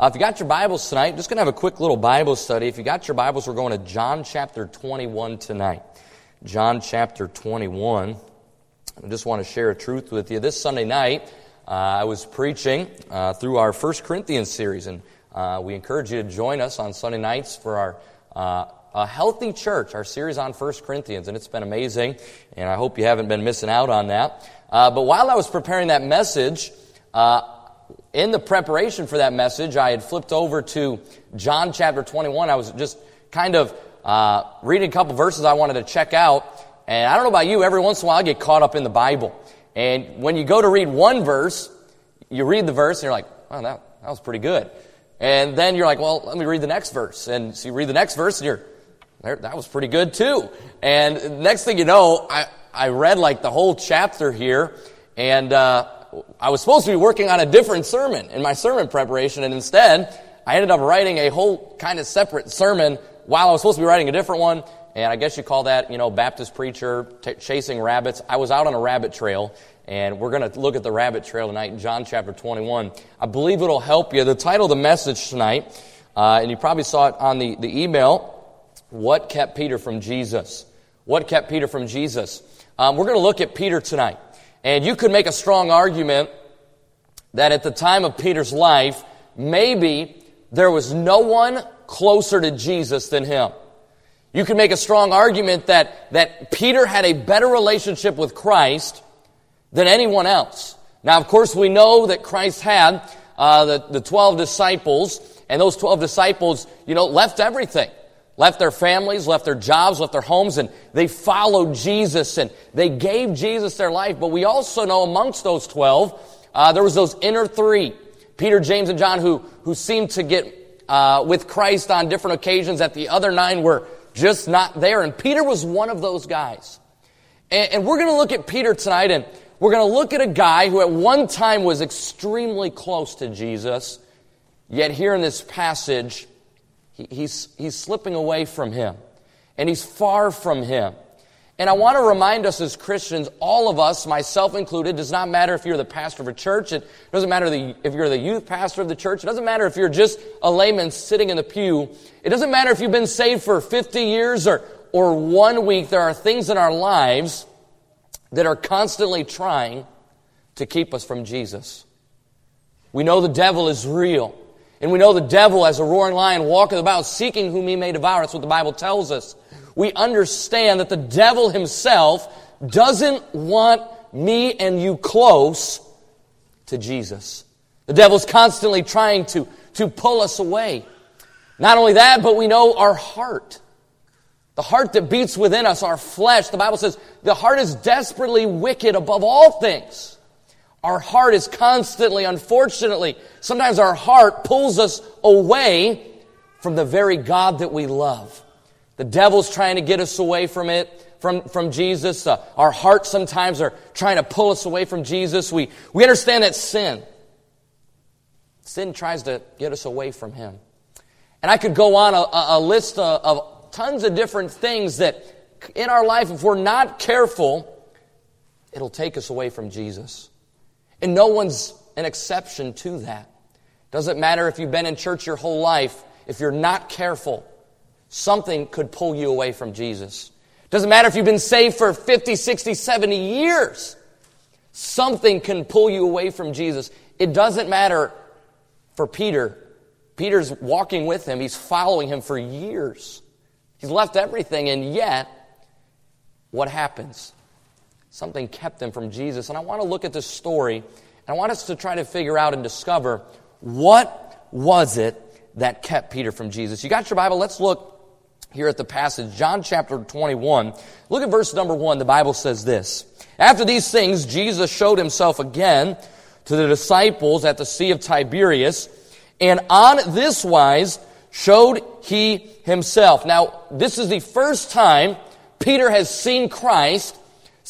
Uh, if you got your Bibles tonight, just going to have a quick little Bible study. If you got your Bibles, we're going to John chapter 21 tonight. John chapter 21. I just want to share a truth with you. This Sunday night, uh, I was preaching uh, through our First Corinthians series, and uh, we encourage you to join us on Sunday nights for our uh, a healthy church, our series on First Corinthians, and it's been amazing, and I hope you haven't been missing out on that. Uh, but while I was preparing that message, in the preparation for that message, I had flipped over to John chapter 21. I was just kind of uh, reading a couple verses I wanted to check out. And I don't know about you, every once in a while I get caught up in the Bible. And when you go to read one verse, you read the verse and you're like, wow, that, that was pretty good. And then you're like, well, let me read the next verse. And so you read the next verse and you're, that was pretty good too. And next thing you know, I, I read like the whole chapter here and, uh, I was supposed to be working on a different sermon in my sermon preparation, and instead, I ended up writing a whole kind of separate sermon while I was supposed to be writing a different one. And I guess you call that, you know, Baptist preacher t- chasing rabbits. I was out on a rabbit trail, and we're going to look at the rabbit trail tonight in John chapter 21. I believe it'll help you. The title of the message tonight, uh, and you probably saw it on the, the email, What Kept Peter from Jesus? What kept Peter from Jesus? Um, we're going to look at Peter tonight. And you could make a strong argument that at the time of Peter's life, maybe there was no one closer to Jesus than him. You could make a strong argument that, that Peter had a better relationship with Christ than anyone else. Now, of course, we know that Christ had uh, the, the 12 disciples, and those 12 disciples, you know, left everything left their families, left their jobs, left their homes, and they followed Jesus and they gave Jesus their life. But we also know amongst those 12, uh, there was those inner three, Peter, James, and John, who, who seemed to get uh, with Christ on different occasions that the other nine were just not there. And Peter was one of those guys. And, and we're going to look at Peter tonight, and we're going to look at a guy who at one time was extremely close to Jesus, yet here in this passage, he's, he's slipping away from Him, and he's far from Him. And I want to remind us as Christians, all of us, myself included, does not matter if you're the pastor of a church, it doesn't matter if you're the youth pastor of the church, it doesn't matter if you're just a layman sitting in the pew, it doesn't matter if you've been saved for 50 years or, or one week, there are things in our lives that are constantly trying to keep us from Jesus. We know the devil is real. And we know the devil, as a roaring lion, walketh about seeking whom he may devour. That's what the Bible tells us. We understand that the devil himself doesn't want me and you close to Jesus. The devil's constantly trying to, to pull us away. Not only that, but we know our heart. The heart that beats within us, our flesh. The Bible says the heart is desperately wicked above all things. Our heart is constantly, unfortunately, sometimes our heart pulls us away from the very God that we love. The devil's trying to get us away from it, from, from Jesus. Uh, our hearts sometimes are trying to pull us away from Jesus. We, we understand that sin. Sin tries to get us away from Him. And I could go on a, a list of, of tons of different things that in our life, if we're not careful, it'll take us away from Jesus. And no one's an exception to that. Doesn't matter if you've been in church your whole life, if you're not careful, something could pull you away from Jesus. Doesn't matter if you've been saved for 50, 60, 70 years. Something can pull you away from Jesus. It doesn't matter for Peter. Peter's walking with him. He's following him for years. He's left everything, and yet, what happens? Something kept them from Jesus. And I want to look at this story, and I want us to try to figure out and discover what was it that kept Peter from Jesus. You got your Bible? Let's look here at the passage, John chapter 21. Look at verse number 1. The Bible says this. After these things, Jesus showed himself again to the disciples at the Sea of Tiberias, and on this wise showed he himself. Now, this is the first time Peter has seen Christ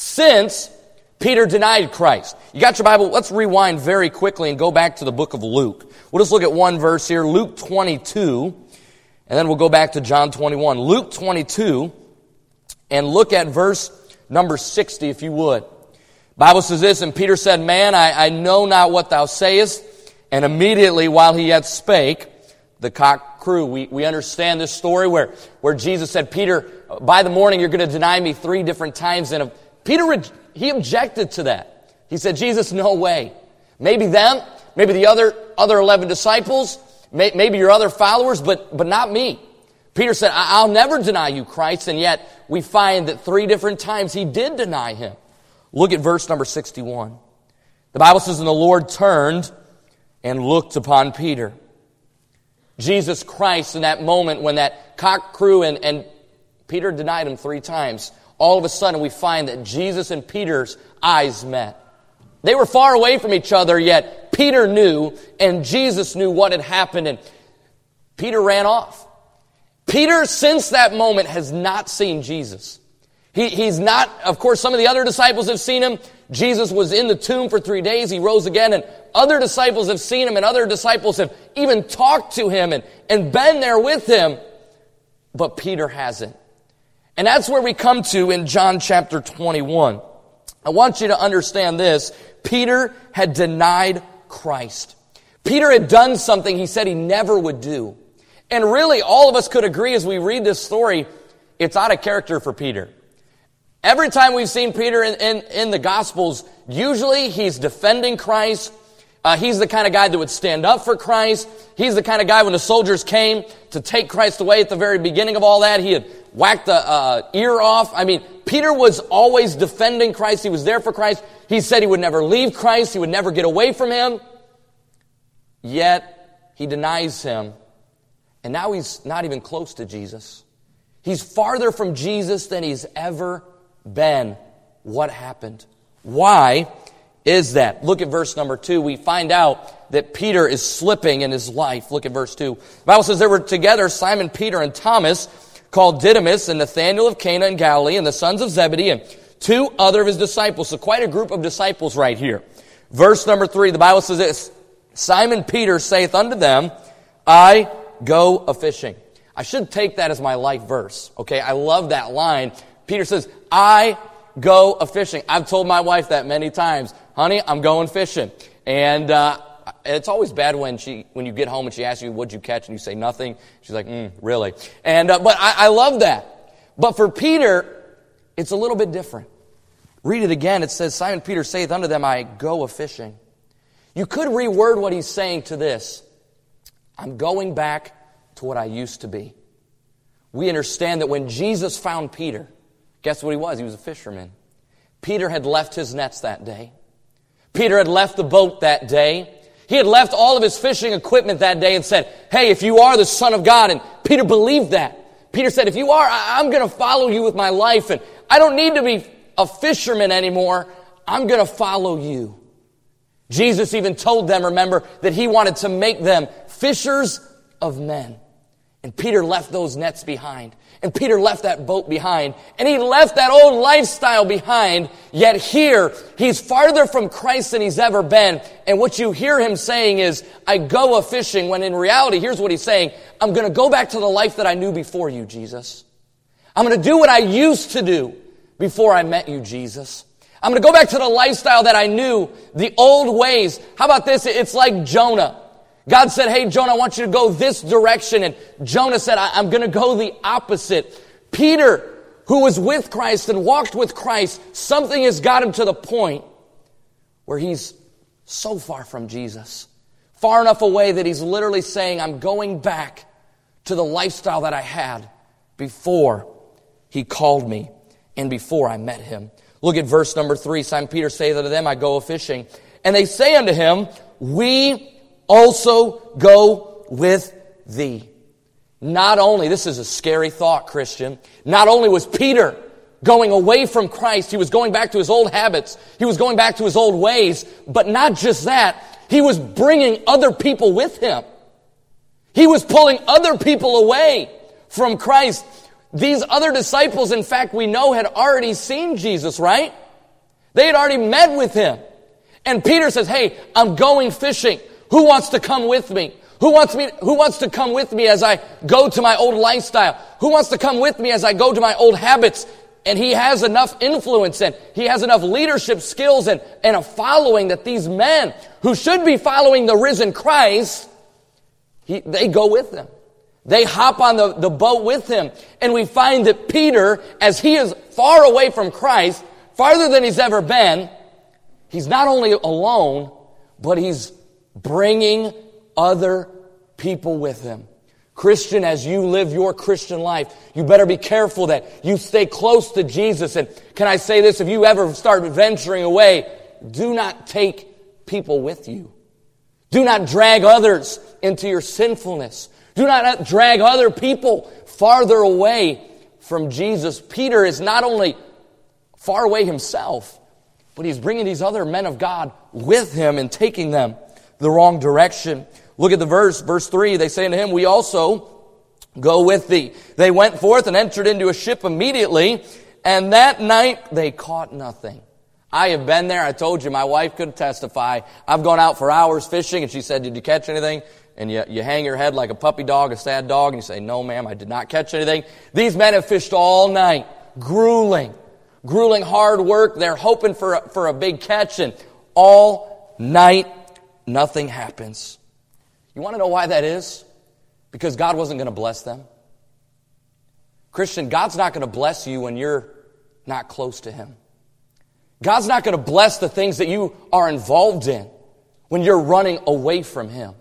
since Peter denied Christ. You got your Bible? Let's rewind very quickly and go back to the book of Luke. We'll just look at one verse here, Luke 22, and then we'll go back to John 21. Luke 22, and look at verse number 60 if you would. Bible says this, and Peter said, Man, I, I know not what thou sayest. And immediately while he yet spake, the cock crew. We, we understand this story where, where Jesus said, Peter, by the morning you're going to deny me three different times. And Peter, he objected to that. He said, Jesus, no way. Maybe them, maybe the other, other 11 disciples, may, maybe your other followers, but, but not me. Peter said, I'll never deny you, Christ. And yet we find that three different times he did deny him. Look at verse number 61. The Bible says, And the Lord turned and looked upon Peter. Jesus Christ, in that moment when that cock crew and, and Peter denied him three times, all of a sudden we find that Jesus and Peter's eyes met. They were far away from each other, yet Peter knew and Jesus knew what had happened, and Peter ran off. Peter, since that moment, has not seen Jesus. He, he's not, of course, some of the other disciples have seen him. Jesus was in the tomb for three days. He rose again, and other disciples have seen him, and other disciples have even talked to him and, and been there with him. But Peter hasn't. And that's where we come to in John chapter 21. I want you to understand this. Peter had denied Christ. Peter had done something he said he never would do. And really, all of us could agree as we read this story, it's out of character for Peter. Every time we've seen Peter in, in, in the Gospels, usually he's defending Christ. Uh, he's the kind of guy that would stand up for Christ. He's the kind of guy when the soldiers came to take Christ away at the very beginning of all that, he had whacked the uh, ear off. I mean, Peter was always defending Christ. He was there for Christ. He said he would never leave Christ. He would never get away from him. Yet, he denies him. And now he's not even close to Jesus. He's farther from Jesus than he's ever been. What happened? Why is that? Look at verse number two. We find out that Peter is slipping in his life. Look at verse two. The Bible says there were together Simon Peter and Thomas, called Didymus, and Nathanael of Cana in Galilee, and the sons of Zebedee, and two other of his disciples. So quite a group of disciples right here. Verse number three, the Bible says this, Simon Peter saith unto them, I go a fishing. I should take that as my life verse. Okay, I love that line Peter says, I go a fishing. I've told my wife that many times. Honey, I'm going fishing. And, uh, it's always bad when she, when you get home and she asks you, what'd you catch? And you say nothing. She's like, mm, really? And, uh, but I, I love that. But for Peter, it's a little bit different. Read it again. It says, Simon Peter saith unto them, I go a fishing. You could reword what he's saying to this. I'm going back to what I used to be. We understand that when Jesus found Peter, Guess what he was? He was a fisherman. Peter had left his nets that day. Peter had left the boat that day. He had left all of his fishing equipment that day and said, Hey, if you are the Son of God, and Peter believed that. Peter said, If you are, I'm going to follow you with my life, and I don't need to be a fisherman anymore. I'm going to follow you. Jesus even told them, remember, that he wanted to make them fishers of men. And Peter left those nets behind. And Peter left that boat behind. And he left that old lifestyle behind. Yet here, he's farther from Christ than he's ever been. And what you hear him saying is, I go a fishing, when in reality, here's what he's saying. I'm gonna go back to the life that I knew before you, Jesus. I'm gonna do what I used to do before I met you, Jesus. I'm gonna go back to the lifestyle that I knew, the old ways. How about this? It's like Jonah. God said, Hey, Jonah, I want you to go this direction. And Jonah said, I'm going to go the opposite. Peter, who was with Christ and walked with Christ, something has got him to the point where he's so far from Jesus. Far enough away that he's literally saying, I'm going back to the lifestyle that I had before he called me and before I met him. Look at verse number three. Simon Peter saith unto them, I go a fishing. And they say unto him, We also go with thee. Not only, this is a scary thought, Christian, not only was Peter going away from Christ, he was going back to his old habits, he was going back to his old ways, but not just that, he was bringing other people with him. He was pulling other people away from Christ. These other disciples, in fact, we know had already seen Jesus, right? They had already met with him. And Peter says, Hey, I'm going fishing. Who wants to come with me? Who wants me, who wants to come with me as I go to my old lifestyle? Who wants to come with me as I go to my old habits? and he has enough influence and he has enough leadership skills and, and a following that these men who should be following the risen Christ, he, they go with them. They hop on the, the boat with him. And we find that Peter, as he is far away from Christ, farther than he's ever been, he's not only alone, but he's bringing other people with him. Christian, as you live your Christian life, you better be careful that you stay close to Jesus. And can I say this? If you ever start venturing away, do not take people with you. Do not drag others into your sinfulness. Do not uh, drag other people farther away from Jesus. Peter is not only far away himself, but he's bringing these other men of God with him and taking them the wrong direction. Look at the verse, verse 3. They say unto him, We also go with thee. They went forth and entered into a ship immediately, and that night they caught nothing. I have been there. I told you my wife could testify. I've gone out for hours fishing, and she said, Did you catch anything? And you, you hang your head like a puppy dog, a sad dog, and you say, No, ma'am, I did not catch anything. These men have fished all night, grueling, grueling hard work. They're hoping for a, for a big catch, and all night nothing happens. You want to know why that is? Because God wasn't going to bless them. Christian, God's not going to bless you when you're not close to Him. God's not going to bless the things that you are involved in when you're running away from Him.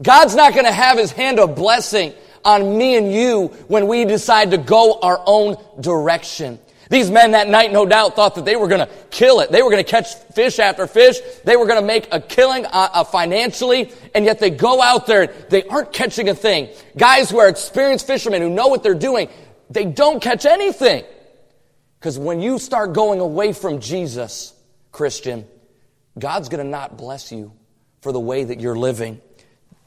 God's not going to have His hand of blessing on me and you when we decide to go our own direction. These men that night, no doubt, thought that they were going to kill it. They were going to catch fish after fish. They were going to make a killing uh, uh, financially, and yet they go out there. And they aren't catching a thing. Guys who are experienced fishermen who know what they're doing, they don't catch anything. Because when you start going away from Jesus, Christian, God's going to not bless you for the way that you're living.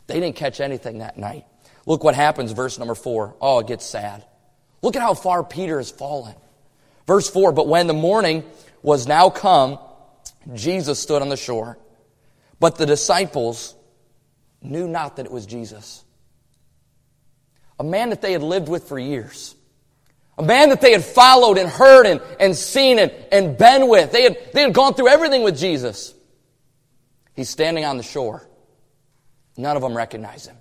They didn't catch anything that night. Look what happens, verse number four. Oh, it gets sad. Look at how far Peter has fallen. Verse 4 But when the morning was now come, Jesus stood on the shore. But the disciples knew not that it was Jesus. A man that they had lived with for years. A man that they had followed and heard and, and seen and, and been with. They had, they had gone through everything with Jesus. He's standing on the shore. None of them recognize him.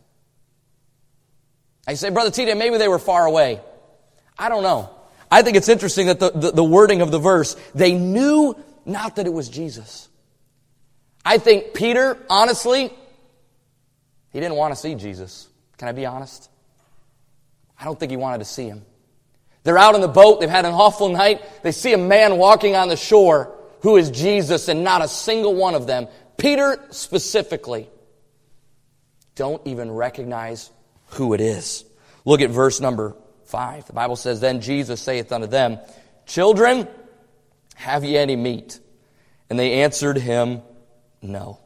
I say, Brother T.D., maybe they were far away. I don't know. I think it's interesting that the, the, the wording of the verse, they knew not that it was Jesus. I think Peter, honestly, he didn't want to see Jesus. Can I be honest? I don't think he wanted to see him. They're out on the boat, they've had an awful night. They see a man walking on the shore who is Jesus, and not a single one of them, Peter specifically, don't even recognize who it is. Look at verse number 5. The Bible says, Then Jesus saith unto them, Children, have ye any meat? And they answered him, No.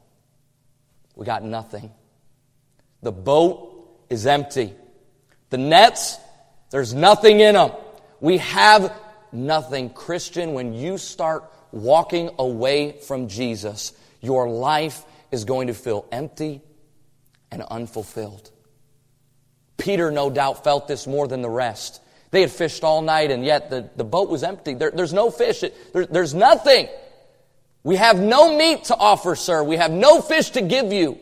We got nothing. The boat is empty. The nets, there's nothing in them. We have nothing. Christian, when you start walking away from Jesus, your life is going to feel empty and unfulfilled. Peter, no doubt, felt this more than the rest. They had fished all night, and yet the, the boat was empty. There, there's no fish. There, there's nothing. We have no meat to offer, sir. We have no fish to give you.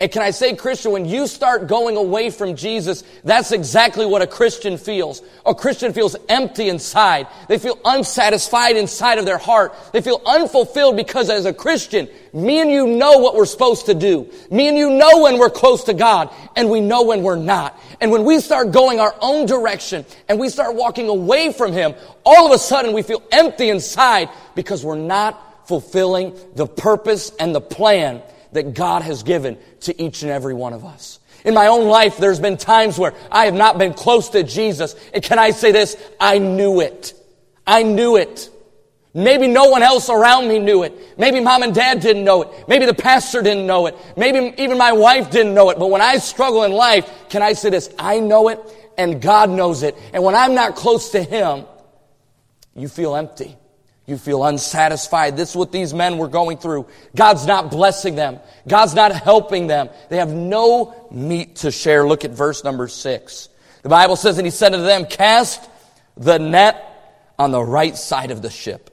And can I say, Christian, when you start going away from Jesus, that's exactly what a Christian feels. A Christian feels empty inside. They feel unsatisfied inside of their heart. They feel unfulfilled because as a Christian, me and you know what we're supposed to do. Me and you know when we're close to God, and we know when we're not. And when we start going our own direction, and we start walking away from Him, all of a sudden we feel empty inside because we're not fulfilling the purpose and the plan that God has given to each and every one of us. In my own life, there's been times where I have not been close to Jesus. And can I say this? I knew it. I knew it. Maybe no one else around me knew it. Maybe mom and dad didn't know it. Maybe the pastor didn't know it. Maybe even my wife didn't know it. But when I struggle in life, can I say this? I know it and God knows it. And when I'm not close to Him, you feel empty. You feel unsatisfied. This is what these men were going through. God's not blessing them. God's not helping them. They have no meat to share. Look at verse number six. The Bible says, and he said to them, cast the net on the right side of the ship,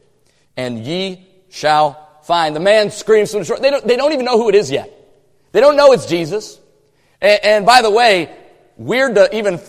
and ye shall find. The man screams from the shore. They don't, they don't even know who it is yet. They don't know it's Jesus. And, and by the way, weird to even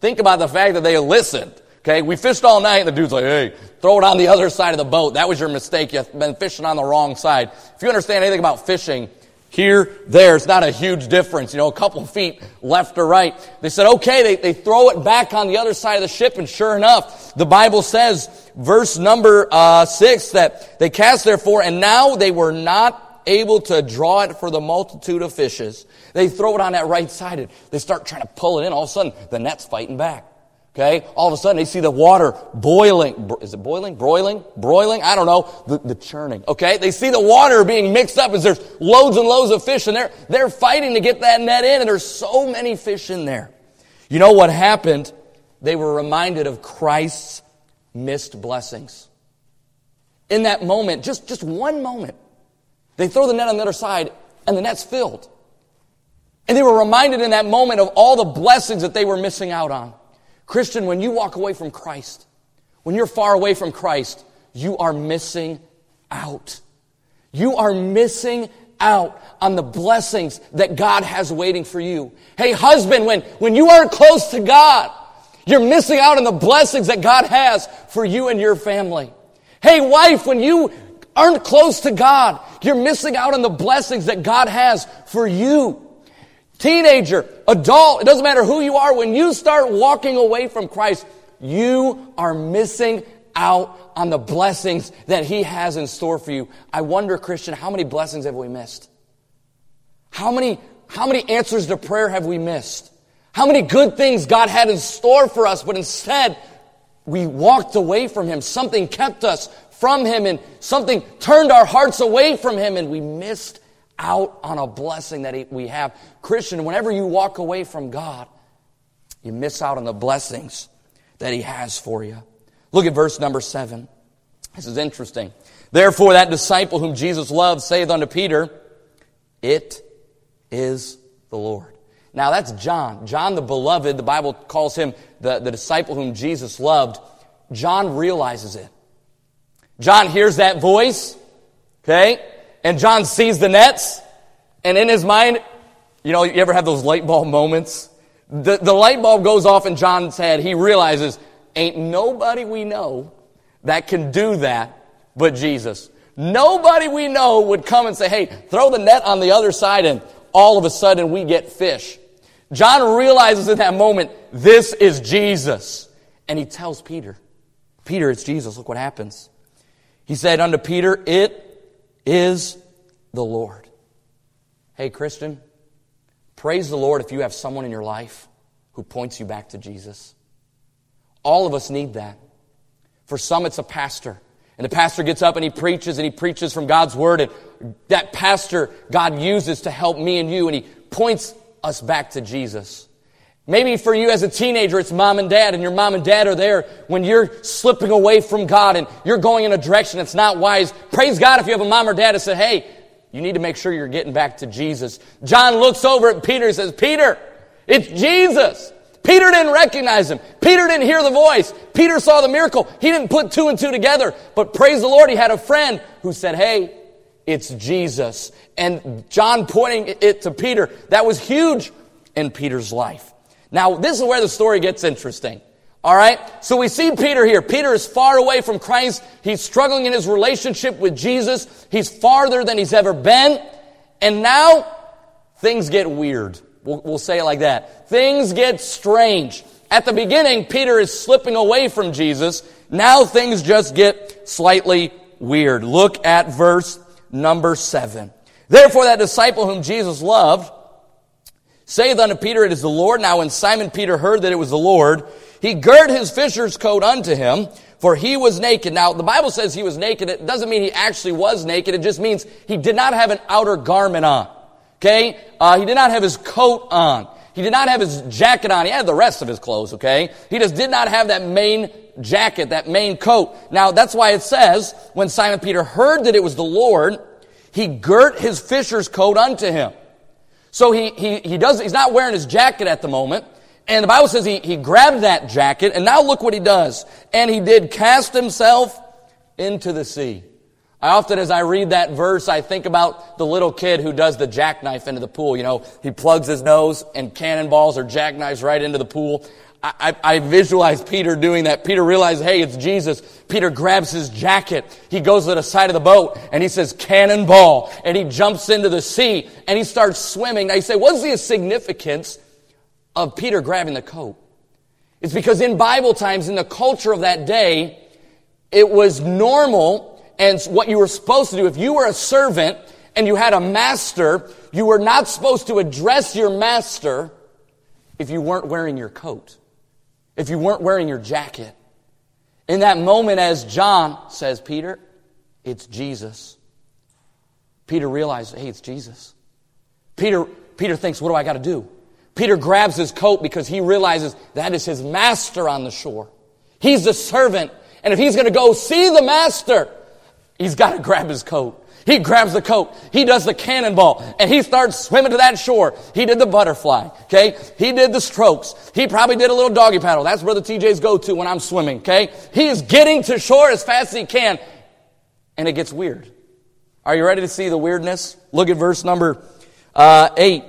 think about the fact that they listened. Okay, we fished all night and the dude's like, hey, throw it on the other side of the boat. That was your mistake. You've been fishing on the wrong side. If you understand anything about fishing, here, there, it's not a huge difference, you know, a couple feet left or right. They said, okay, they, they throw it back on the other side of the ship, and sure enough, the Bible says, verse number uh, six, that they cast therefore, and now they were not able to draw it for the multitude of fishes. They throw it on that right side, they start trying to pull it in. All of a sudden, the net's fighting back. Okay? All of a sudden they see the water boiling. Is it boiling? Broiling? Broiling? I don't know. The, the, churning. Okay? They see the water being mixed up as there's loads and loads of fish and they're, they're fighting to get that net in and there's so many fish in there. You know what happened? They were reminded of Christ's missed blessings. In that moment, just, just one moment, they throw the net on the other side and the net's filled. And they were reminded in that moment of all the blessings that they were missing out on. Christian, when you walk away from Christ, when you're far away from Christ, you are missing out. You are missing out on the blessings that God has waiting for you. Hey, husband, when, when you aren't close to God, you're missing out on the blessings that God has for you and your family. Hey, wife, when you aren't close to God, you're missing out on the blessings that God has for you. Teenager, adult, it doesn't matter who you are, when you start walking away from Christ, you are missing out on the blessings that He has in store for you. I wonder, Christian, how many blessings have we missed? How many, how many answers to prayer have we missed? How many good things God had in store for us, but instead we walked away from Him. Something kept us from Him and something turned our hearts away from Him and we missed out on a blessing that we have. Christian, whenever you walk away from God, you miss out on the blessings that He has for you. Look at verse number seven. This is interesting. Therefore, that disciple whom Jesus loved saith unto Peter, It is the Lord. Now, that's John. John the beloved, the Bible calls him the, the disciple whom Jesus loved. John realizes it. John hears that voice, okay? And John sees the nets, and in his mind, you know, you ever have those light bulb moments? The, the light bulb goes off in John's head. He realizes, ain't nobody we know that can do that but Jesus. Nobody we know would come and say, hey, throw the net on the other side, and all of a sudden we get fish. John realizes in that moment, this is Jesus. And he tells Peter, Peter, it's Jesus. Look what happens. He said unto Peter, It is the Lord. Hey, Christian, praise the Lord if you have someone in your life who points you back to Jesus. All of us need that. For some, it's a pastor. And the pastor gets up and he preaches and he preaches from God's word. And that pastor God uses to help me and you and he points us back to Jesus. Maybe for you as a teenager, it's mom and dad, and your mom and dad are there when you're slipping away from God and you're going in a direction that's not wise. Praise God if you have a mom or dad that said, hey, you need to make sure you're getting back to Jesus. John looks over at Peter and says, Peter, it's Jesus. Peter didn't recognize him. Peter didn't hear the voice. Peter saw the miracle. He didn't put two and two together. But praise the Lord, he had a friend who said, hey, it's Jesus. And John pointing it to Peter, that was huge in Peter's life. Now, this is where the story gets interesting. All right? So we see Peter here. Peter is far away from Christ. He's struggling in his relationship with Jesus. He's farther than he's ever been. And now things get weird. We'll, we'll, say it like that. Things get strange. At the beginning, Peter is slipping away from Jesus. Now things just get slightly weird. Look at verse number seven. Therefore, that disciple whom Jesus loved saith unto Peter, It is the Lord. Now when Simon Peter heard that it was the Lord, he girt his fisher's coat unto him, for he was naked. Now the Bible says he was naked. It doesn't mean he actually was naked. It just means he did not have an outer garment on. Okay? Uh, he did not have his coat on. He did not have his jacket on. He had the rest of his clothes, okay? He just did not have that main jacket, that main coat. Now, that's why it says, when Simon Peter heard that it was the Lord, he girt his fisher's coat unto him. So he, he, he does, he's not wearing his jacket at the moment. And the Bible says he, he grabbed that jacket, and now look what he does. And he did cast himself into the sea. I often, as I read that verse, I think about the little kid who does the jackknife into the pool. You know, he plugs his nose and cannonballs or jackknives right into the pool. I, I, visualize Peter doing that. Peter realizes, hey, it's Jesus. Peter grabs his jacket. He goes to the side of the boat and he says, cannonball. And he jumps into the sea and he starts swimming. Now you say, what's the significance of Peter grabbing the coat? It's because in Bible times, in the culture of that day, it was normal and what you were supposed to do. If you were a servant and you had a master, you were not supposed to address your master if you weren't wearing your coat, if you weren't wearing your jacket. In that moment, as John says, Peter, it's Jesus. Peter realizes, hey, it's Jesus. Peter, Peter thinks, what do I got to do? Peter grabs his coat because he realizes that is his master on the shore. He's the servant. And if he's going to go see the master, He's got to grab his coat. He grabs the coat. He does the cannonball and he starts swimming to that shore. He did the butterfly. Okay. He did the strokes. He probably did a little doggy paddle. That's where the TJs go to when I'm swimming. Okay. He is getting to shore as fast as he can. And it gets weird. Are you ready to see the weirdness? Look at verse number uh, eight.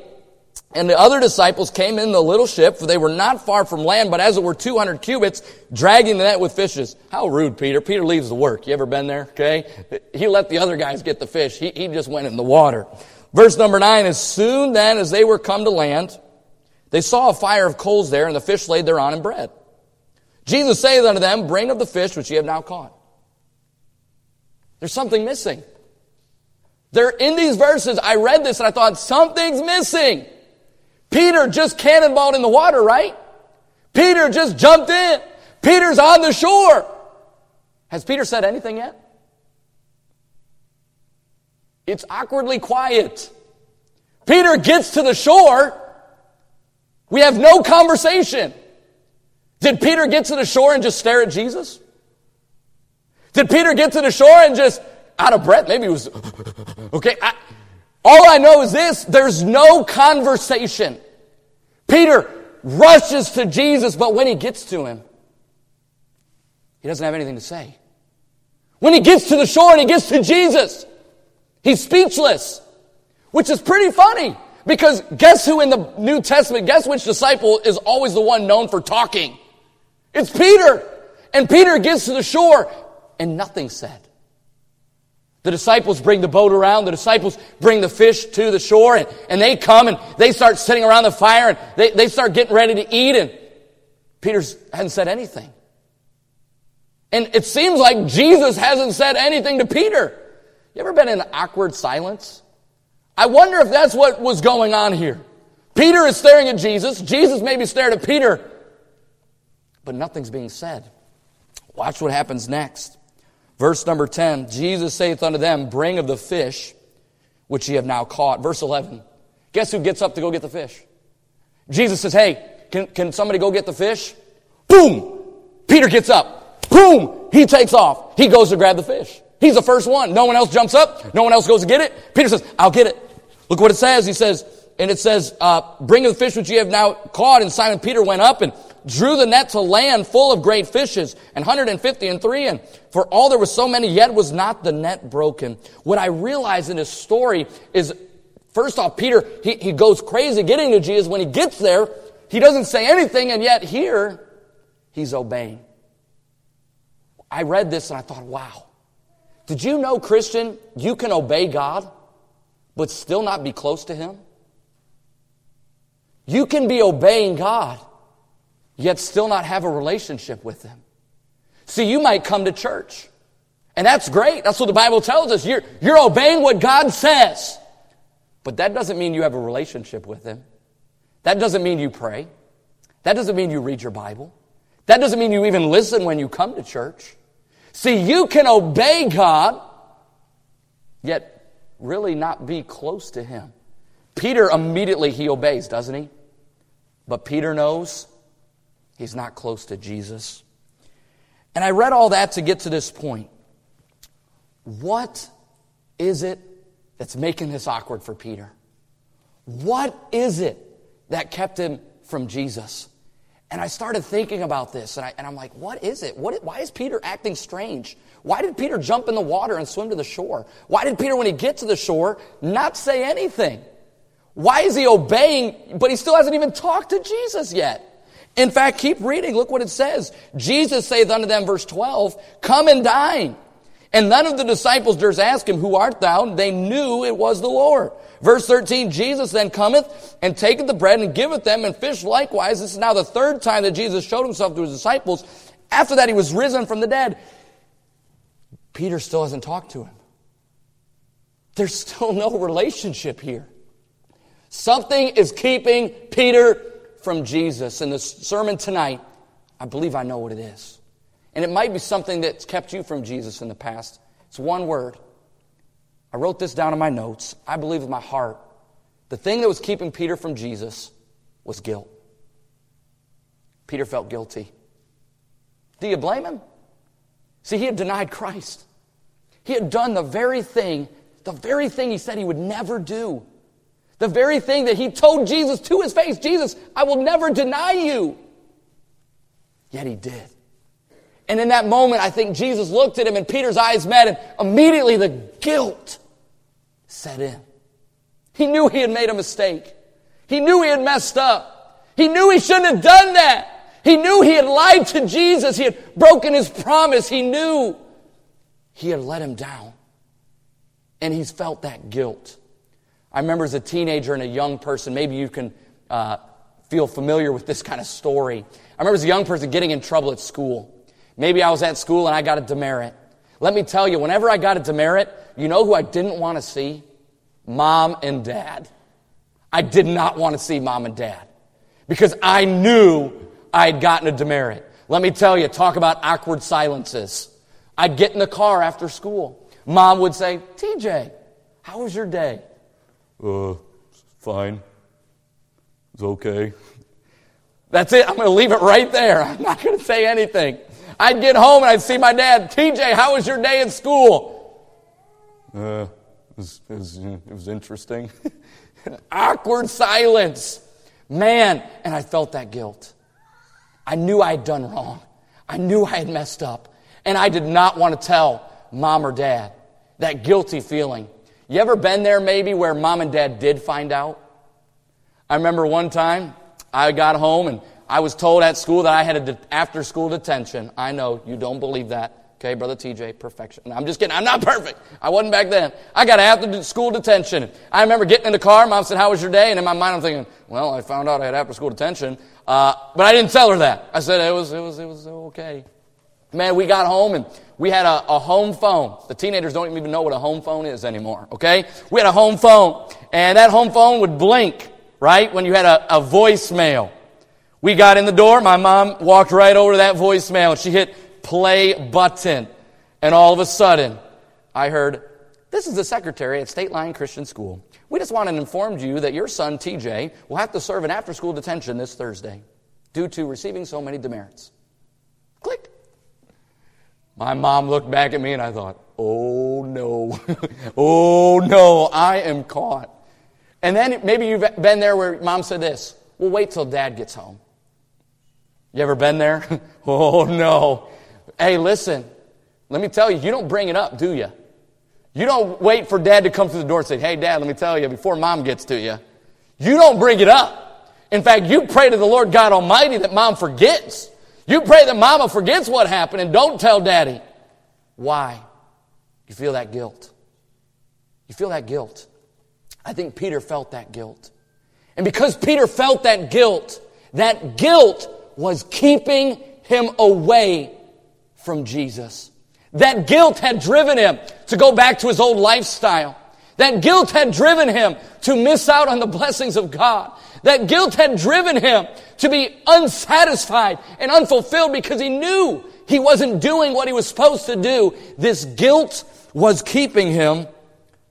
And the other disciples came in the little ship, for they were not far from land, but as it were 200 cubits, dragging the net with fishes. How rude, Peter. Peter leaves the work. You ever been there? Okay. He let the other guys get the fish. He, he just went in the water. Verse number nine, as soon then as they were come to land, they saw a fire of coals there, and the fish laid thereon and bread. Jesus saith unto them, Bring of the fish which ye have now caught. There's something missing. There, in these verses, I read this and I thought, something's missing. Peter just cannonballed in the water, right? Peter just jumped in. Peter's on the shore. Has Peter said anything yet? It's awkwardly quiet. Peter gets to the shore. We have no conversation. Did Peter get to the shore and just stare at Jesus? Did Peter get to the shore and just out of breath? Maybe he was, okay. I, all I know is this there's no conversation. Peter rushes to Jesus, but when he gets to him, he doesn't have anything to say. When he gets to the shore and he gets to Jesus, he's speechless, which is pretty funny because guess who in the New Testament, guess which disciple is always the one known for talking? It's Peter. And Peter gets to the shore and nothing said. The disciples bring the boat around. The disciples bring the fish to the shore and, and they come and they start sitting around the fire and they, they start getting ready to eat and Peter hasn't said anything. And it seems like Jesus hasn't said anything to Peter. You ever been in awkward silence? I wonder if that's what was going on here. Peter is staring at Jesus. Jesus maybe stared at Peter. But nothing's being said. Watch what happens next. Verse number 10 Jesus saith unto them, Bring of the fish which ye have now caught. Verse 11. Guess who gets up to go get the fish? Jesus says, Hey, can, can somebody go get the fish? Boom! Peter gets up. Boom! He takes off. He goes to grab the fish. He's the first one. No one else jumps up. No one else goes to get it. Peter says, I'll get it. Look what it says. He says, and it says, uh, bring of the fish which ye have now caught. And Simon Peter went up and drew the net to land full of great fishes, and 150 and three, and for all there was so many, yet was not the net broken. What I realize in this story is, first off, Peter, he, he goes crazy getting to Jesus. When he gets there, he doesn't say anything, and yet here, he's obeying. I read this and I thought, wow. Did you know, Christian, you can obey God, but still not be close to Him? You can be obeying God yet still not have a relationship with them. See, you might come to church. And that's great. That's what the Bible tells us. You're, you're obeying what God says. But that doesn't mean you have a relationship with Him. That doesn't mean you pray. That doesn't mean you read your Bible. That doesn't mean you even listen when you come to church. See, you can obey God, yet really not be close to Him. Peter immediately he obeys, doesn't he? But Peter knows He's not close to Jesus. And I read all that to get to this point. What is it that's making this awkward for Peter? What is it that kept him from Jesus? And I started thinking about this, and, I, am like, what is it? What, why is Peter acting strange? Why did Peter jump in the water and swim to the shore? Why did Peter, when he gets to the shore, not say anything? Why is he obeying, but he still hasn't even talked to Jesus yet? In fact, keep reading. Look what it says. Jesus saith unto them, verse 12, Come and dine. And none of the disciples durst ask him, Who art thou? They knew it was the Lord. Verse 13, Jesus then cometh and taketh the bread and giveth them, and fish likewise. This is now the third time that Jesus showed himself to his disciples. After that, he was risen from the dead. Peter still hasn't talked to him. There's still no relationship here. Something is keeping Peter from Jesus. In the sermon tonight, I believe I know what it is. And it might be something that's kept you from Jesus in the past. It's one word. I wrote this down in my notes. I believe with my heart. The thing that was keeping Peter from Jesus was guilt. Peter felt guilty. Do you blame him? See, he had denied Christ. He had done the very thing, the very thing he said he would never do. The very thing that he told Jesus to his face Jesus, I will never deny you. Yet he did. And in that moment, I think Jesus looked at him and Peter's eyes met, and immediately the guilt set in. He knew he had made a mistake. He knew he had messed up. He knew he shouldn't have done that. He knew he had lied to Jesus. He had broken his promise. He knew he had let him down. And he's felt that guilt. I remember as a teenager and a young person, maybe you can uh, feel familiar with this kind of story. I remember as a young person getting in trouble at school. Maybe I was at school and I got a demerit. Let me tell you, whenever I got a demerit, you know who I didn't want to see? Mom and dad. I did not want to see mom and dad because I knew I had gotten a demerit. Let me tell you, talk about awkward silences. I'd get in the car after school. Mom would say, TJ, how was your day? Uh, fine. It's okay. That's it. I'm going to leave it right there. I'm not going to say anything. I'd get home and I'd see my dad, TJ, how was your day at school? Uh, it was, it was, it was interesting. Awkward silence. Man, and I felt that guilt. I knew I had done wrong. I knew I had messed up. And I did not want to tell mom or dad that guilty feeling. You ever been there maybe where mom and dad did find out? I remember one time I got home and I was told at school that I had an after school detention. I know you don't believe that. Okay, Brother TJ, perfection. I'm just kidding. I'm not perfect. I wasn't back then. I got after school detention. I remember getting in the car. Mom said, How was your day? And in my mind, I'm thinking, Well, I found out I had after school detention. Uh, but I didn't tell her that. I said, It was, it was, it was okay. Man, we got home and we had a, a, home phone. The teenagers don't even know what a home phone is anymore, okay? We had a home phone, and that home phone would blink, right, when you had a, a voicemail. We got in the door, my mom walked right over to that voicemail, and she hit play button. And all of a sudden, I heard, This is the secretary at State Line Christian School. We just want to inform you that your son, TJ, will have to serve an after school detention this Thursday due to receiving so many demerits. Click. My mom looked back at me and I thought, oh no, oh no, I am caught. And then maybe you've been there where mom said this, well, wait till dad gets home. You ever been there? oh no. Hey, listen, let me tell you, you don't bring it up, do you? You don't wait for dad to come through the door and say, hey, dad, let me tell you, before mom gets to you. You don't bring it up. In fact, you pray to the Lord God Almighty that mom forgets. You pray that mama forgets what happened and don't tell daddy. Why? You feel that guilt. You feel that guilt. I think Peter felt that guilt. And because Peter felt that guilt, that guilt was keeping him away from Jesus. That guilt had driven him to go back to his old lifestyle. That guilt had driven him to miss out on the blessings of God. That guilt had driven him to be unsatisfied and unfulfilled because he knew he wasn't doing what he was supposed to do. This guilt was keeping him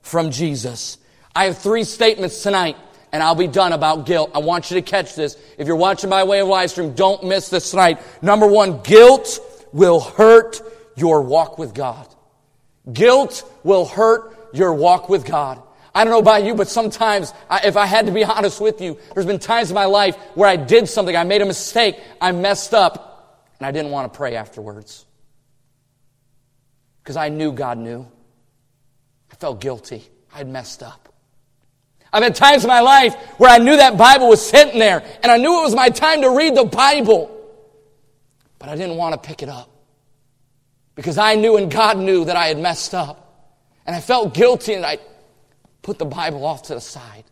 from Jesus. I have three statements tonight and I'll be done about guilt. I want you to catch this. If you're watching by way of live stream, don't miss this tonight. Number one, guilt will hurt your walk with God. Guilt will hurt your walk with God. I don't know about you, but sometimes, I, if I had to be honest with you, there's been times in my life where I did something, I made a mistake, I messed up, and I didn't want to pray afterwards. Because I knew God knew. I felt guilty. I had messed up. I've had times in my life where I knew that Bible was sitting there, and I knew it was my time to read the Bible, but I didn't want to pick it up. Because I knew and God knew that I had messed up. And I felt guilty, and I put the Bible off to the side.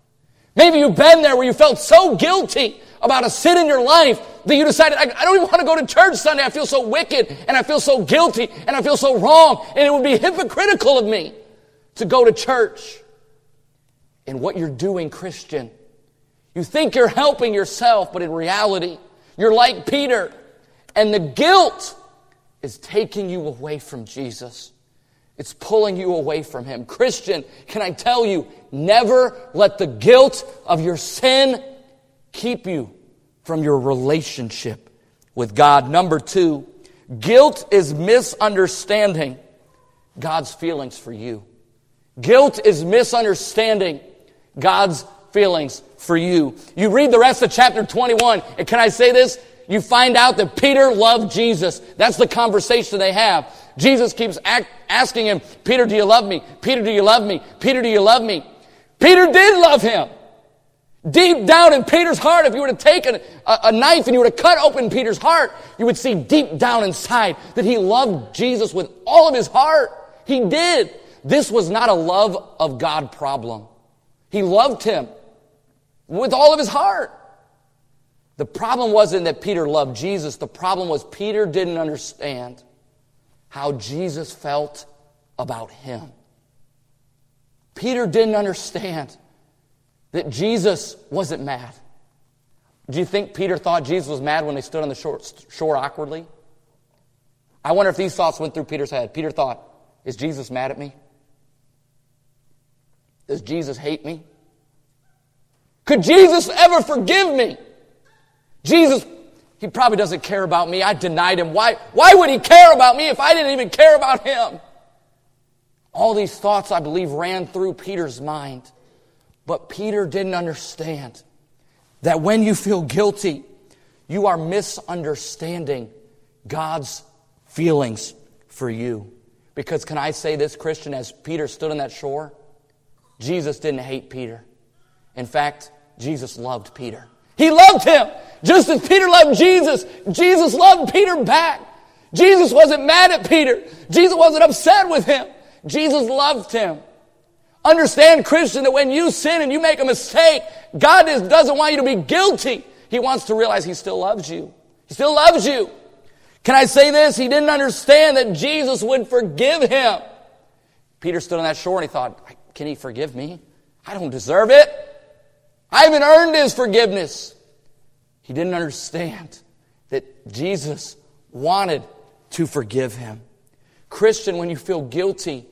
Maybe you've been there where you felt so guilty about a sin in your life that you decided, I, don't even want to go to church Sunday. I feel so wicked and I feel so guilty and I feel so wrong and it would be hypocritical of me to go to church. And what you're doing, Christian, you think you're helping yourself, but in reality, you're like Peter and the guilt is taking you away from Jesus. It's pulling you away from Him. Christian, can I tell you, never let the guilt of your sin keep you from your relationship with God. Number two, guilt is misunderstanding God's feelings for you. Guilt is misunderstanding God's feelings for you. You read the rest of chapter 21, and can I say this? You find out that Peter loved Jesus. That's the conversation they have. Jesus keeps act, asking him, Peter, do you love me? Peter, do you love me? Peter, do you love me? Peter did love him. Deep down in Peter's heart, if you were to take a, a, knife and you were to cut open Peter's heart, you would see deep down inside that he loved Jesus with all of his heart. He did. This was not a love of God problem. He loved him with all of his heart. The problem wasn't that Peter loved Jesus. The problem was Peter didn't understand how Jesus felt about him. Peter didn't understand that Jesus wasn't mad. Do you think Peter thought Jesus was mad when they stood on the shore, shore awkwardly? I wonder if these thoughts went through Peter's head. Peter thought, Is Jesus mad at me? Does Jesus hate me? Could Jesus ever forgive me? Jesus he probably doesn't care about me. I denied him. Why, why would he care about me if I didn't even care about him? All these thoughts, I believe, ran through Peter's mind. But Peter didn't understand that when you feel guilty, you are misunderstanding God's feelings for you. Because can I say this, Christian, as Peter stood on that shore? Jesus didn't hate Peter. In fact, Jesus loved Peter. He loved him. Just as Peter loved Jesus, Jesus loved Peter back. Jesus wasn't mad at Peter. Jesus wasn't upset with him. Jesus loved him. Understand, Christian, that when you sin and you make a mistake, God doesn't want you to be guilty. He wants to realize He still loves you. He still loves you. Can I say this? He didn't understand that Jesus would forgive him. Peter stood on that shore and he thought, Can He forgive me? I don't deserve it. I haven't earned His forgiveness. He didn't understand that Jesus wanted to forgive him. Christian, when you feel guilty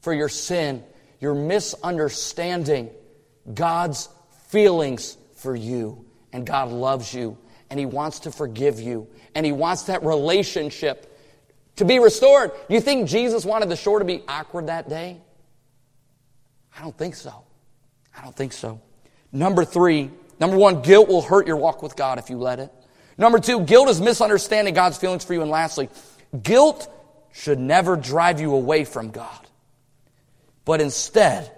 for your sin, you're misunderstanding God's feelings for you. And God loves you, and He wants to forgive you, and He wants that relationship to be restored. You think Jesus wanted the shore to be awkward that day? I don't think so. I don't think so. Number three, Number one, guilt will hurt your walk with God if you let it. Number two, guilt is misunderstanding God's feelings for you. And lastly, guilt should never drive you away from God, but instead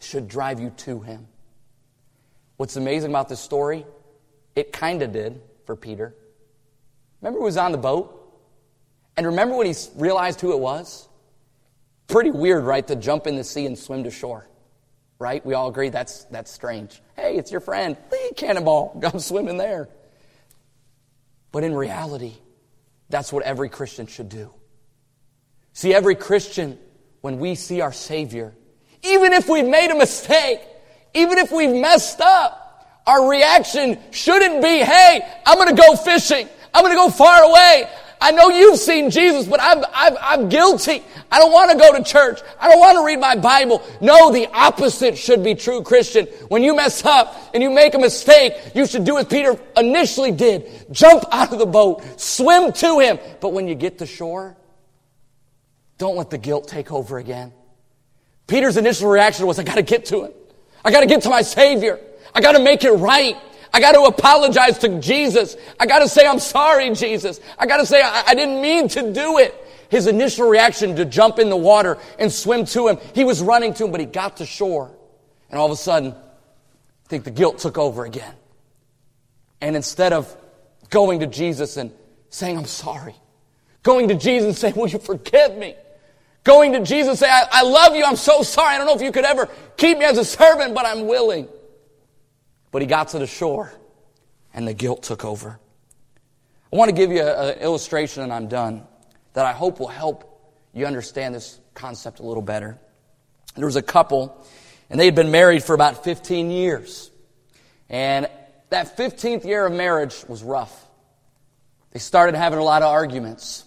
should drive you to Him. What's amazing about this story, it kind of did for Peter. Remember he was on the boat? And remember when he realized who it was? Pretty weird, right, to jump in the sea and swim to shore right? We all agree that's, that's strange. Hey, it's your friend. Hey, cannonball, go swimming there. But in reality, that's what every Christian should do. See, every Christian, when we see our Savior, even if we've made a mistake, even if we've messed up, our reaction shouldn't be, hey, I'm going to go fishing. I'm going to go far away. I know you've seen Jesus, but I'm, I'm, I'm guilty. I don't want to go to church. I don't want to read my Bible. No, the opposite should be true, Christian. When you mess up and you make a mistake, you should do as Peter initially did. Jump out of the boat. Swim to him. But when you get to shore, don't let the guilt take over again. Peter's initial reaction was, I got to get to him. I got to get to my Savior. I got to make it right. I got to apologize to Jesus. I got to say, I'm sorry, Jesus. I got to say, I, I didn't mean to do it. His initial reaction to jump in the water and swim to him, he was running to him, but he got to shore. And all of a sudden, I think the guilt took over again. And instead of going to Jesus and saying, I'm sorry, going to Jesus and saying, Will you forgive me? Going to Jesus and say, I, I love you, I'm so sorry. I don't know if you could ever keep me as a servant, but I'm willing. But he got to the shore and the guilt took over. I want to give you an illustration and I'm done that I hope will help you understand this concept a little better. There was a couple and they had been married for about 15 years. And that 15th year of marriage was rough. They started having a lot of arguments.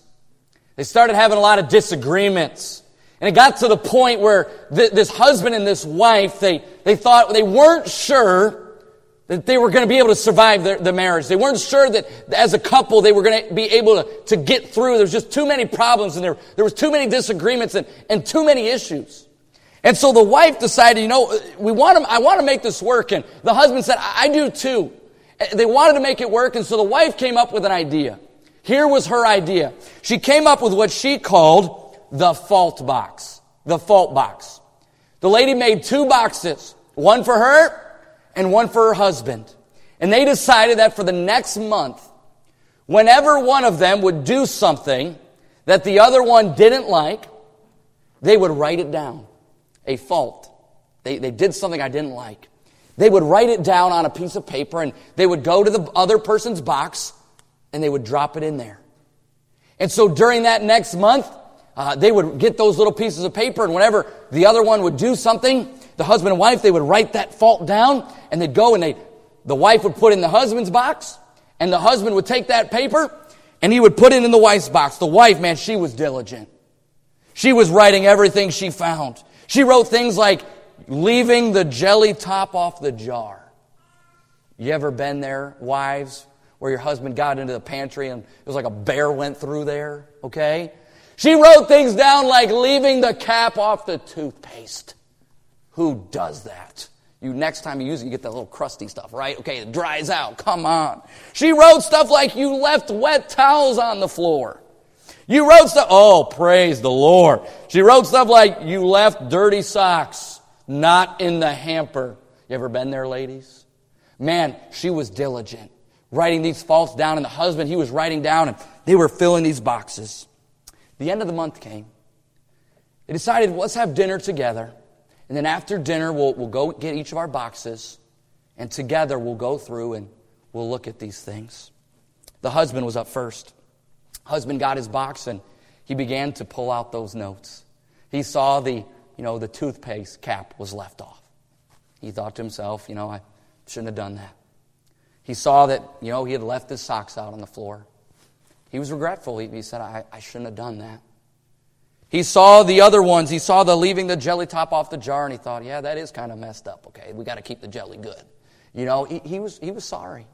They started having a lot of disagreements. And it got to the point where th- this husband and this wife, they, they thought they weren't sure that they were going to be able to survive their, the marriage. They weren't sure that as a couple they were going to be able to, to get through. There was just too many problems and there, there was too many disagreements and, and too many issues. And so the wife decided, you know, we want to, I want to make this work. And the husband said, I, I do too. They wanted to make it work. And so the wife came up with an idea. Here was her idea. She came up with what she called the fault box. The fault box. The lady made two boxes, one for her and one for her husband. And they decided that for the next month, whenever one of them would do something that the other one didn't like, they would write it down. A fault. They, they did something I didn't like. They would write it down on a piece of paper and they would go to the other person's box and they would drop it in there. And so during that next month, uh, they would get those little pieces of paper, and whenever the other one would do something, the husband and wife, they would write that fault down, and they'd go and they, the wife would put in the husband's box, and the husband would take that paper, and he would put it in the wife's box. The wife, man, she was diligent. She was writing everything she found. She wrote things like leaving the jelly top off the jar. You ever been there, wives? where your husband got into the pantry and it was like a bear went through there, okay? She wrote things down like leaving the cap off the toothpaste. Who does that? You next time you use it, you get that little crusty stuff, right? Okay, it dries out. Come on. She wrote stuff like you left wet towels on the floor. You wrote stuff, oh, praise the Lord. She wrote stuff like you left dirty socks not in the hamper. You ever been there, ladies? Man, she was diligent writing these faults down, and the husband, he was writing down, and they were filling these boxes. The end of the month came. They decided, let's have dinner together. And then after dinner, we'll, we'll go get each of our boxes, and together we'll go through and we'll look at these things. The husband was up first. Husband got his box and he began to pull out those notes. He saw the, you know, the toothpaste cap was left off. He thought to himself, you know, I shouldn't have done that. He saw that, you know, he had left his socks out on the floor. He was regretful. He, he said, I, I shouldn't have done that. He saw the other ones. He saw the leaving the jelly top off the jar, and he thought, yeah, that is kind of messed up. Okay, we got to keep the jelly good. You know, he, he, was, he was sorry.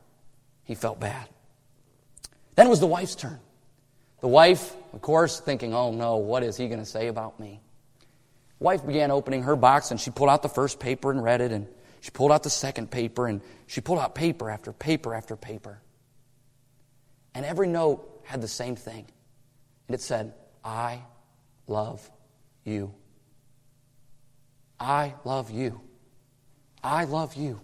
He felt bad. Then it was the wife's turn. The wife, of course, thinking, oh no, what is he going to say about me? Wife began opening her box, and she pulled out the first paper and read it, and she pulled out the second paper, and she pulled out paper after paper after paper. And every note had the same thing. And it said, I love you. I love you. I love you.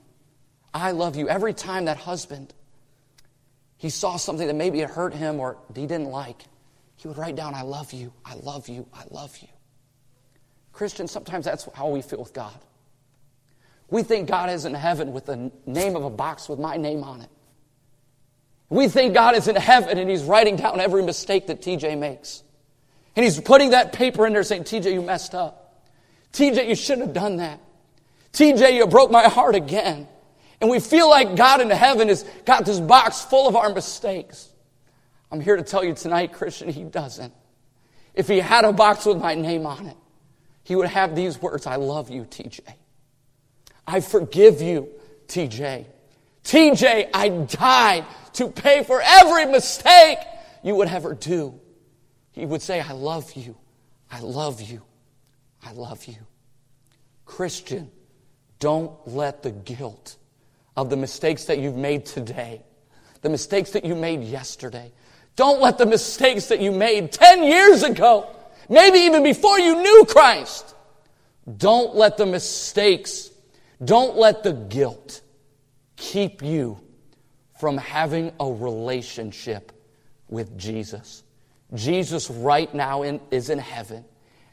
I love you. Every time that husband, he saw something that maybe it hurt him or he didn't like, he would write down, I love you, I love you, I love you. Christians, sometimes that's how we feel with God. We think God is in heaven with the name of a box with my name on it. We think God is in heaven and He's writing down every mistake that TJ makes. And He's putting that paper in there saying, TJ, you messed up. TJ, you shouldn't have done that. TJ, you broke my heart again. And we feel like God in heaven has got this box full of our mistakes. I'm here to tell you tonight, Christian, He doesn't. If He had a box with my name on it, He would have these words I love you, TJ. I forgive you, TJ. TJ, I died to pay for every mistake you would ever do. He would say, I love you. I love you. I love you. Christian, don't let the guilt of the mistakes that you've made today, the mistakes that you made yesterday, don't let the mistakes that you made 10 years ago, maybe even before you knew Christ, don't let the mistakes, don't let the guilt keep you from having a relationship with Jesus. Jesus right now in, is in heaven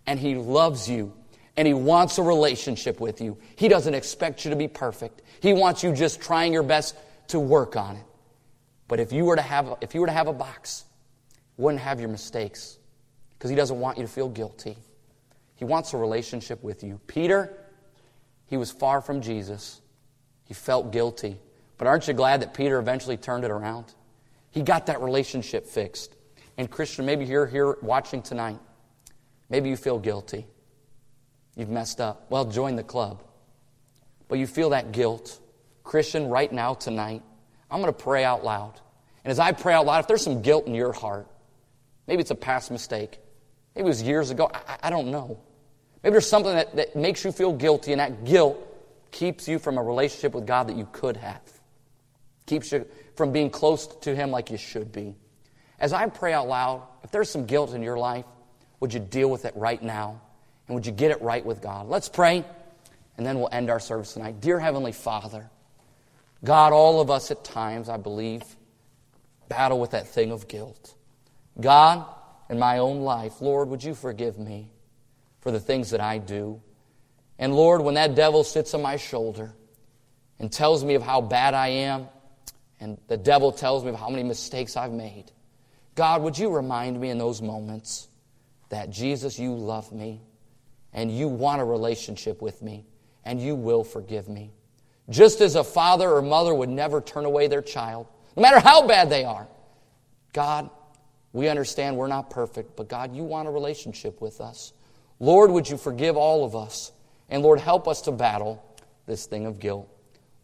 and he loves you and he wants a relationship with you. He doesn't expect you to be perfect. He wants you just trying your best to work on it. But if you were to have if you were to have a box, wouldn't have your mistakes because he doesn't want you to feel guilty. He wants a relationship with you. Peter, he was far from Jesus. He felt guilty. But aren't you glad that Peter eventually turned it around? He got that relationship fixed. And Christian, maybe you're here watching tonight. Maybe you feel guilty. You've messed up. Well, join the club. But you feel that guilt. Christian, right now, tonight, I'm going to pray out loud. And as I pray out loud, if there's some guilt in your heart, maybe it's a past mistake, maybe it was years ago, I, I don't know. Maybe there's something that, that makes you feel guilty, and that guilt keeps you from a relationship with God that you could have, keeps you from being close to Him like you should be. As I pray out loud, if there's some guilt in your life, would you deal with it right now? And would you get it right with God? Let's pray, and then we'll end our service tonight. Dear Heavenly Father, God, all of us at times, I believe, battle with that thing of guilt. God, in my own life, Lord, would you forgive me for the things that I do? And Lord, when that devil sits on my shoulder and tells me of how bad I am, and the devil tells me of how many mistakes I've made, God, would you remind me in those moments that Jesus, you love me and you want a relationship with me and you will forgive me. Just as a father or mother would never turn away their child, no matter how bad they are. God, we understand we're not perfect, but God, you want a relationship with us. Lord, would you forgive all of us? And Lord, help us to battle this thing of guilt.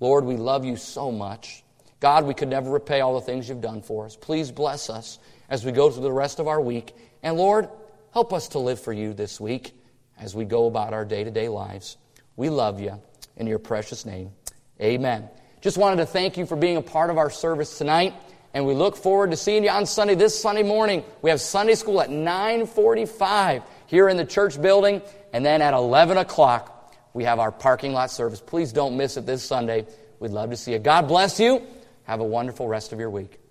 Lord, we love you so much. God, we could never repay all the things you've done for us. Please bless us as we go through the rest of our week. And Lord, help us to live for you this week as we go about our day to day lives. We love you in your precious name. Amen. Just wanted to thank you for being a part of our service tonight. And we look forward to seeing you on Sunday. This Sunday morning, we have Sunday school at 945 here in the church building. And then at 11 o'clock, we have our parking lot service. Please don't miss it this Sunday. We'd love to see you. God bless you. Have a wonderful rest of your week.